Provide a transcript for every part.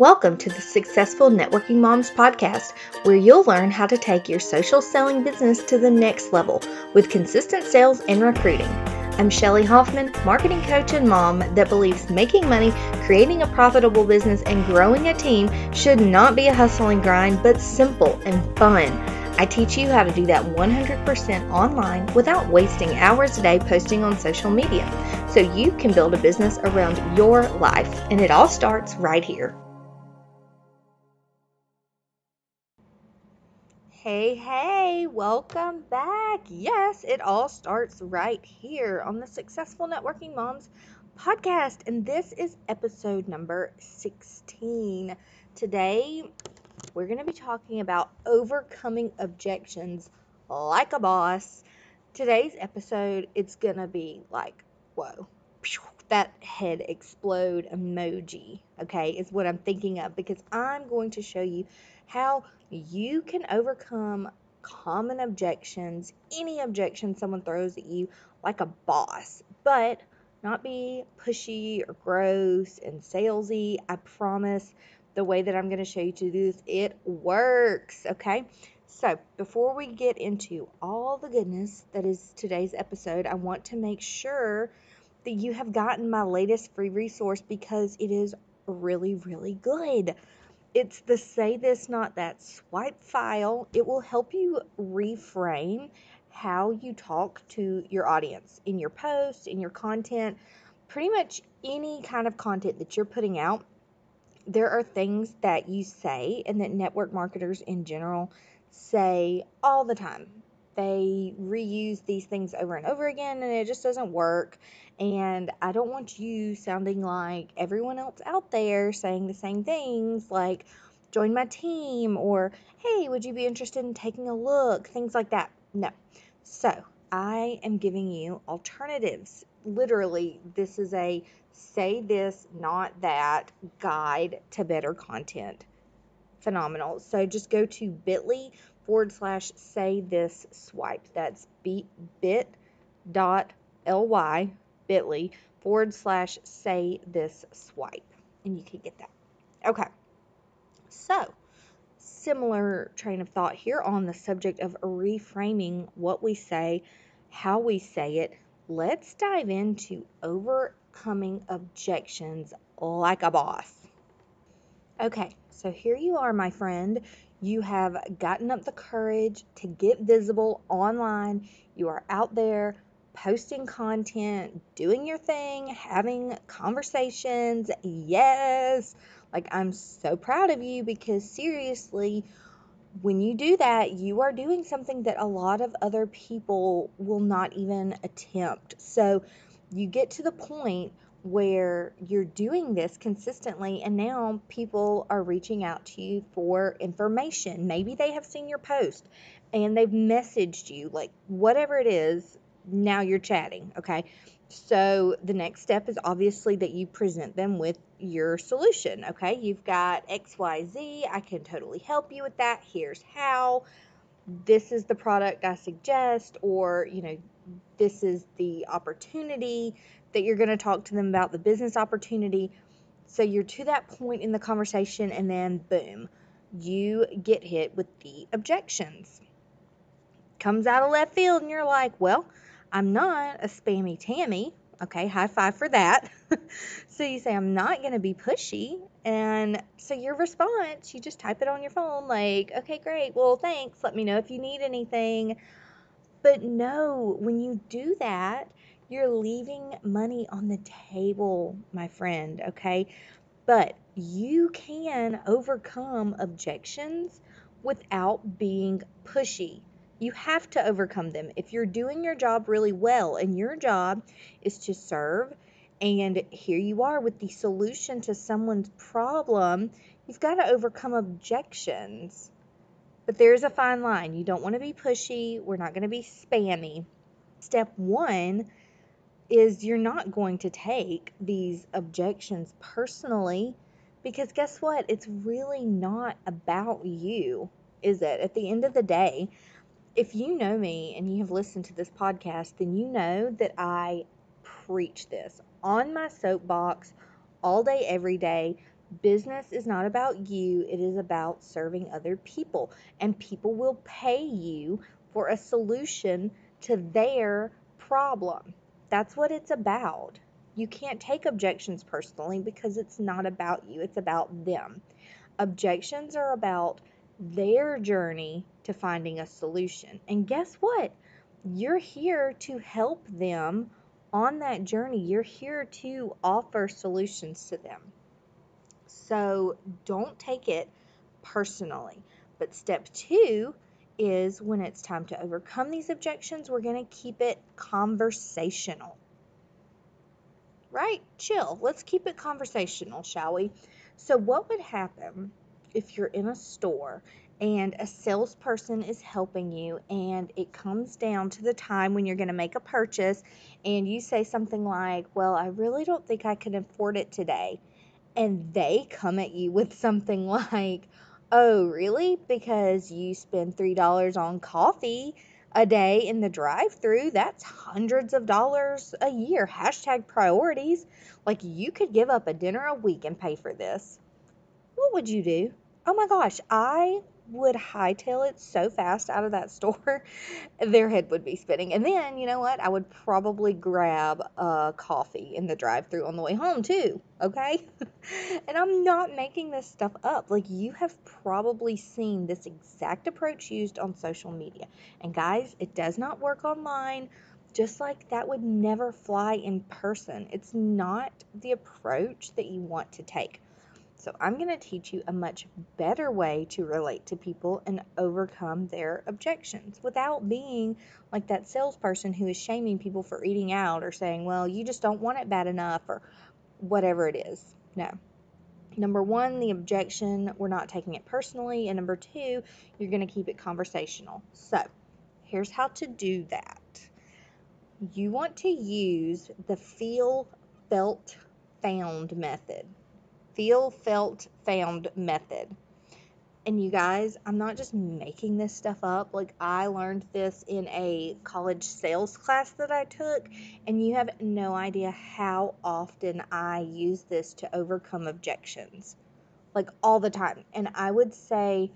Welcome to the Successful Networking Moms podcast, where you'll learn how to take your social selling business to the next level with consistent sales and recruiting. I'm Shelly Hoffman, marketing coach and mom that believes making money, creating a profitable business, and growing a team should not be a hustle and grind, but simple and fun. I teach you how to do that 100% online without wasting hours a day posting on social media so you can build a business around your life. And it all starts right here. Hey, hey, welcome back. Yes, it all starts right here on the Successful Networking Moms podcast. And this is episode number 16. Today, we're going to be talking about overcoming objections like a boss. Today's episode, it's going to be like, whoa, that head explode emoji, okay, is what I'm thinking of because I'm going to show you how you can overcome common objections, any objection someone throws at you, like a boss, but not be pushy or gross and salesy. I promise the way that I'm going to show you to do this, it works. Okay. So, before we get into all the goodness that is today's episode, I want to make sure that you have gotten my latest free resource because it is really, really good. It's the Say This Not That swipe file. It will help you reframe how you talk to your audience in your posts, in your content, pretty much any kind of content that you're putting out there are things that you say and that network marketers in general say all the time. They reuse these things over and over again and it just doesn't work. And I don't want you sounding like everyone else out there saying the same things like, join my team or hey, would you be interested in taking a look? Things like that. No. So I am giving you alternatives. Literally, this is a say this, not that guide to better content. Phenomenal. So just go to bit.ly forward slash say this swipe. That's bit dot ly bit.ly forward slash say this swipe. And you can get that. Okay. So, similar train of thought here on the subject of reframing what we say, how we say it. Let's dive into overcoming objections like a boss. Okay, so here you are, my friend. You have gotten up the courage to get visible online. You are out there posting content, doing your thing, having conversations. Yes. Like, I'm so proud of you because seriously, when you do that, you are doing something that a lot of other people will not even attempt. So, you get to the point where you're doing this consistently and now people are reaching out to you for information. Maybe they have seen your post and they've messaged you, like whatever it is, now you're chatting, okay? So the next step is obviously that you present them with your solution, okay? You've got XYZ, I can totally help you with that. Here's how. This is the product I suggest, or, you know, this is the opportunity that you're going to talk to them about, the business opportunity. So you're to that point in the conversation, and then boom, you get hit with the objections. Comes out of left field, and you're like, well, I'm not a spammy Tammy. Okay, high five for that. so you say, I'm not going to be pushy. And so your response, you just type it on your phone, like, okay, great. Well, thanks. Let me know if you need anything. But no, when you do that, you're leaving money on the table, my friend. Okay. But you can overcome objections without being pushy. You have to overcome them. If you're doing your job really well and your job is to serve, and here you are with the solution to someone's problem, you've got to overcome objections. But there's a fine line. You don't want to be pushy. We're not going to be spammy. Step one is you're not going to take these objections personally because guess what? It's really not about you, is it? At the end of the day, if you know me and you have listened to this podcast, then you know that I preach this on my soapbox all day, every day. Business is not about you, it is about serving other people. And people will pay you for a solution to their problem. That's what it's about. You can't take objections personally because it's not about you, it's about them. Objections are about their journey to finding a solution. And guess what? You're here to help them on that journey. You're here to offer solutions to them. So don't take it personally. But step two is when it's time to overcome these objections, we're going to keep it conversational. Right? Chill. Let's keep it conversational, shall we? So, what would happen if you're in a store and a salesperson is helping you and it comes down to the time when you're going to make a purchase and you say something like, Well, I really don't think I can afford it today. And they come at you with something like, Oh, really? Because you spend $3 on coffee a day in the drive through, that's hundreds of dollars a year. Hashtag priorities. Like you could give up a dinner a week and pay for this. What would you do? Oh my gosh, I would hightail it so fast out of that store, their head would be spinning. And then, you know what? I would probably grab a coffee in the drive through on the way home, too. Okay? and I'm not making this stuff up. Like, you have probably seen this exact approach used on social media. And guys, it does not work online. Just like that would never fly in person. It's not the approach that you want to take. So I'm going to teach you a much better way to relate to people and overcome their objections without being like that salesperson who is shaming people for eating out or saying, well, you just don't want it bad enough or whatever it is. No. Number one, the objection, we're not taking it personally. And number two, you're going to keep it conversational. So here's how to do that. You want to use the feel, felt, found method feel, felt, found method. And you guys, I'm not just making this stuff up. Like, I learned this in a college sales class that I took, and you have no idea how often I use this to overcome objections. Like, all the time. And I would say,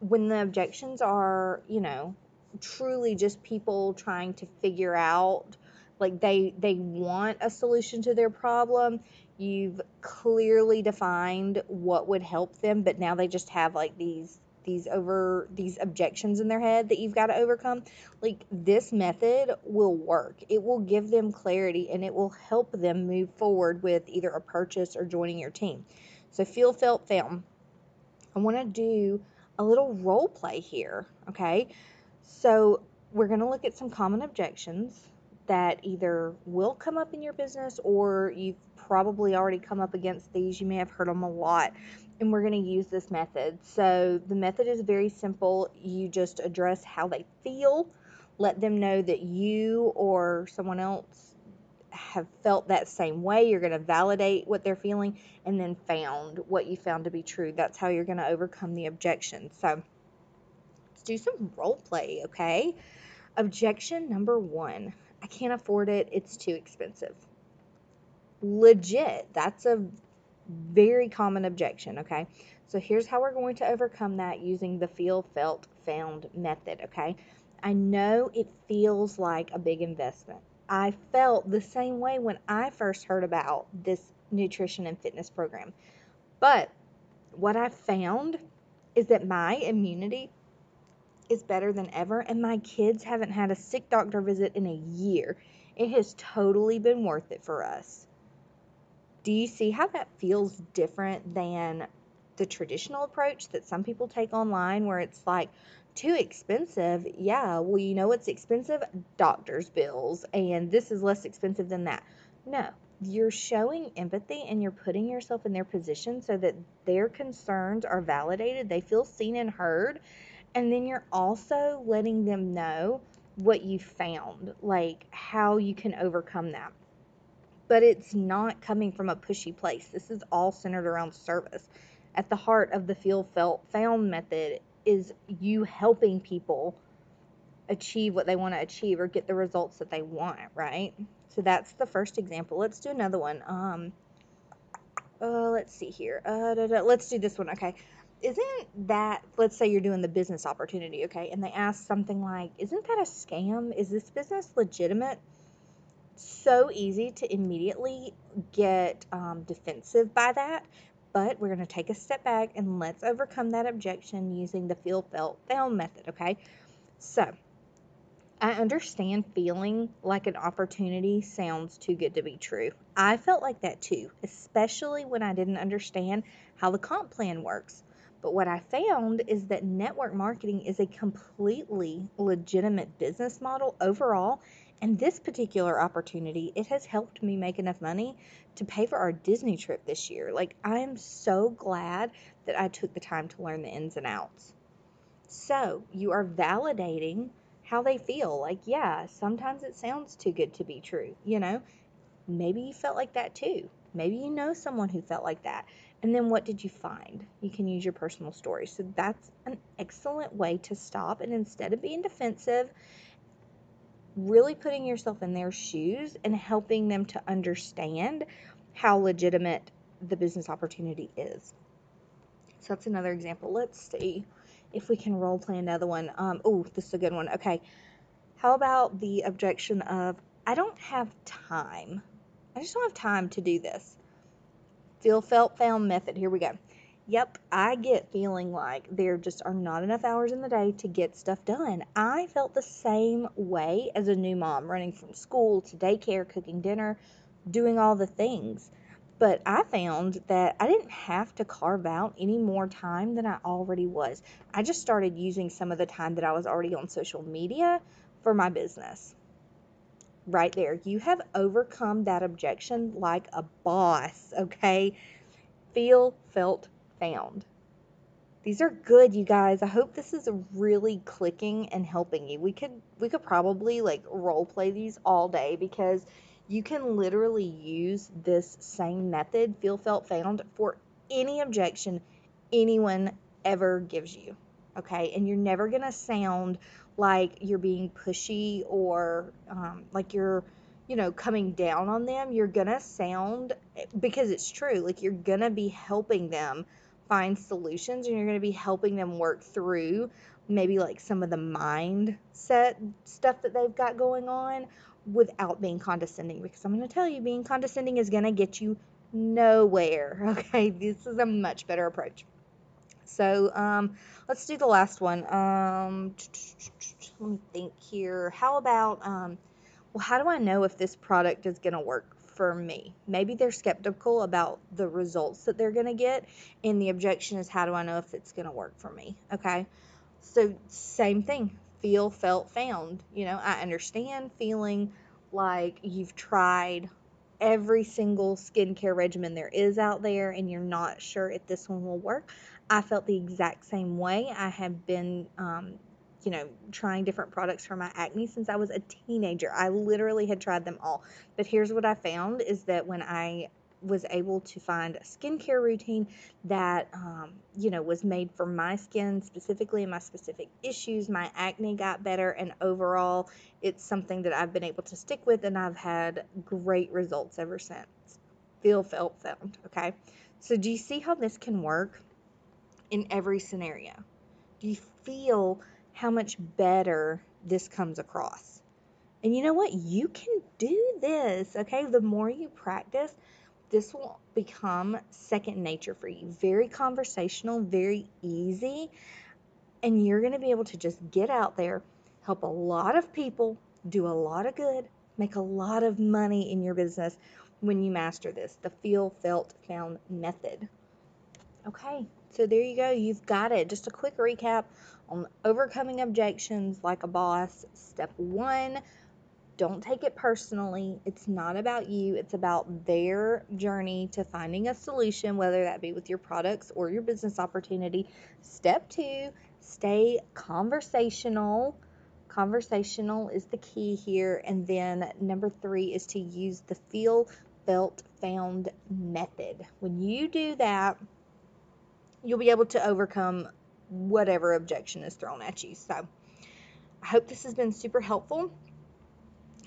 when the objections are, you know, truly just people trying to figure out like they they want a solution to their problem you've clearly defined what would help them but now they just have like these these over these objections in their head that you've got to overcome. Like this method will work. It will give them clarity and it will help them move forward with either a purchase or joining your team. So feel felt film i want to do a little role play here okay? So we're going to look at some common objections that either will come up in your business or you've probably already come up against these. You may have heard them a lot. And we're going to use this method. So the method is very simple. You just address how they feel, let them know that you or someone else have felt that same way. You're going to validate what they're feeling and then found what you found to be true. That's how you're going to overcome the objection. So let's do some role play, okay? Objection number one I can't afford it. It's too expensive legit. That's a very common objection, okay? So here's how we're going to overcome that using the feel, felt, found method, okay? I know it feels like a big investment. I felt the same way when I first heard about this nutrition and fitness program. But what I found is that my immunity is better than ever, and my kids haven't had a sick doctor visit in a year. It has totally been worth it for us do you see how that feels different than the traditional approach that some people take online where it's like too expensive? Yeah well you know what's expensive doctor's bills and this is less expensive than that. No you're showing empathy and you're putting yourself in their position so that their concerns are validated they feel seen and heard and then you're also letting them know what you found like how you can overcome that but it's not coming from a pushy place. This is all centered around service. At the heart of the feel felt found method is you helping people achieve what they want to achieve or get the results that they want, right? So that's the first example. Let's do another one. Um, uh, let's see here. Uh, da, da, let's do this one. Okay. Isn't that, let's say you're doing the business opportunity, okay, and they ask something like, Isn't that a scam? Is this business legitimate? So easy to immediately get um, defensive by that, but we're going to take a step back and let's overcome that objection using the feel, felt, found method, okay? So, I understand feeling like an opportunity sounds too good to be true. I felt like that too, especially when I didn't understand how the comp plan works. But what I found is that network marketing is a completely legitimate business model overall. And this particular opportunity, it has helped me make enough money to pay for our Disney trip this year. Like, I am so glad that I took the time to learn the ins and outs. So, you are validating how they feel. Like, yeah, sometimes it sounds too good to be true. You know, maybe you felt like that too. Maybe you know someone who felt like that. And then what did you find? You can use your personal story. So that's an excellent way to stop. And instead of being defensive, really putting yourself in their shoes and helping them to understand how legitimate the business opportunity is. So that's another example. Let's see if we can role play another one. Um, oh, this is a good one. Okay. How about the objection of, I don't have time. I just don't have time to do this. Feel, felt, found method. Here we go. Yep, I get feeling like there just are not enough hours in the day to get stuff done. I felt the same way as a new mom, running from school to daycare, cooking dinner, doing all the things. But I found that I didn't have to carve out any more time than I already was. I just started using some of the time that I was already on social media for my business right there. You have overcome that objection like a boss, okay? Feel, felt, found. These are good, you guys. I hope this is really clicking and helping you. We could we could probably like role play these all day because you can literally use this same method, feel, felt, found, for any objection anyone ever gives you. Okay, and you're never gonna sound like you're being pushy or um, like you're you know coming down on them you're gonna sound because it's true like you're gonna be helping them find solutions and you're gonna be helping them work through maybe like some of the mindset stuff that they've got going on without being condescending because i'm going to tell you being condescending is going to get you nowhere okay this is a much better approach so um, let's do the last one. Um, let me think here. How about, um, well, how do I know if this product is going to work for me? Maybe they're skeptical about the results that they're going to get. And the objection is, how do I know if it's going to work for me? Okay. So, same thing feel, felt, found. You know, I understand feeling like you've tried every single skincare regimen there is out there and you're not sure if this one will work. I felt the exact same way. I have been, um, you know, trying different products for my acne since I was a teenager. I literally had tried them all. But here's what I found is that when I was able to find a skincare routine that um, you know was made for my skin specifically and my specific issues my acne got better and overall it's something that i've been able to stick with and i've had great results ever since feel felt found okay so do you see how this can work in every scenario do you feel how much better this comes across and you know what you can do this okay the more you practice this will become second nature for you. Very conversational, very easy. And you're going to be able to just get out there, help a lot of people, do a lot of good, make a lot of money in your business when you master this the feel, felt, found method. Okay, so there you go. You've got it. Just a quick recap on overcoming objections like a boss. Step one don't take it personally. It's not about you, it's about their journey to finding a solution, whether that be with your products or your business opportunity. Step two, stay conversational. Conversational is the key here. And then number three is to use the feel, felt, found method. When you do that, you'll be able to overcome whatever objection is thrown at you. So, I hope this has been super helpful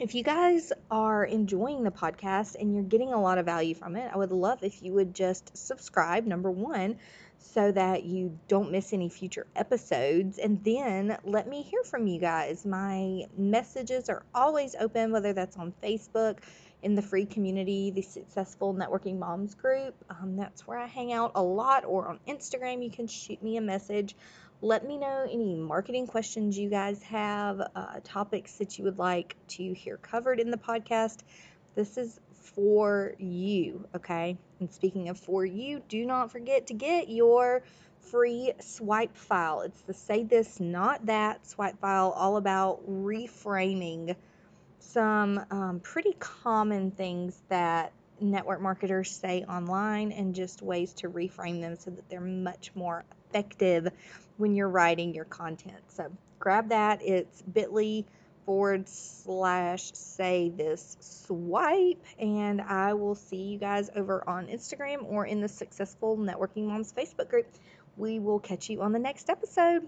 if you guys are enjoying the podcast and you're getting a lot of value from it, I would love if you would just subscribe, number one, so that you don't miss any future episodes. And then let me hear from you guys. My messages are always open, whether that's on Facebook, in the free community, the Successful Networking Moms group. Um, that's where I hang out a lot, or on Instagram, you can shoot me a message. Let me know any marketing questions you guys have, uh, topics that you would like to hear covered in the podcast. This is for you, okay? And speaking of for you, do not forget to get your free swipe file. It's the Say This, Not That swipe file, all about reframing some um, pretty common things that network marketers say online and just ways to reframe them so that they're much more effective when you're writing your content. So grab that. It's bit.ly forward slash say this swipe and I will see you guys over on Instagram or in the Successful Networking Moms Facebook group. We will catch you on the next episode.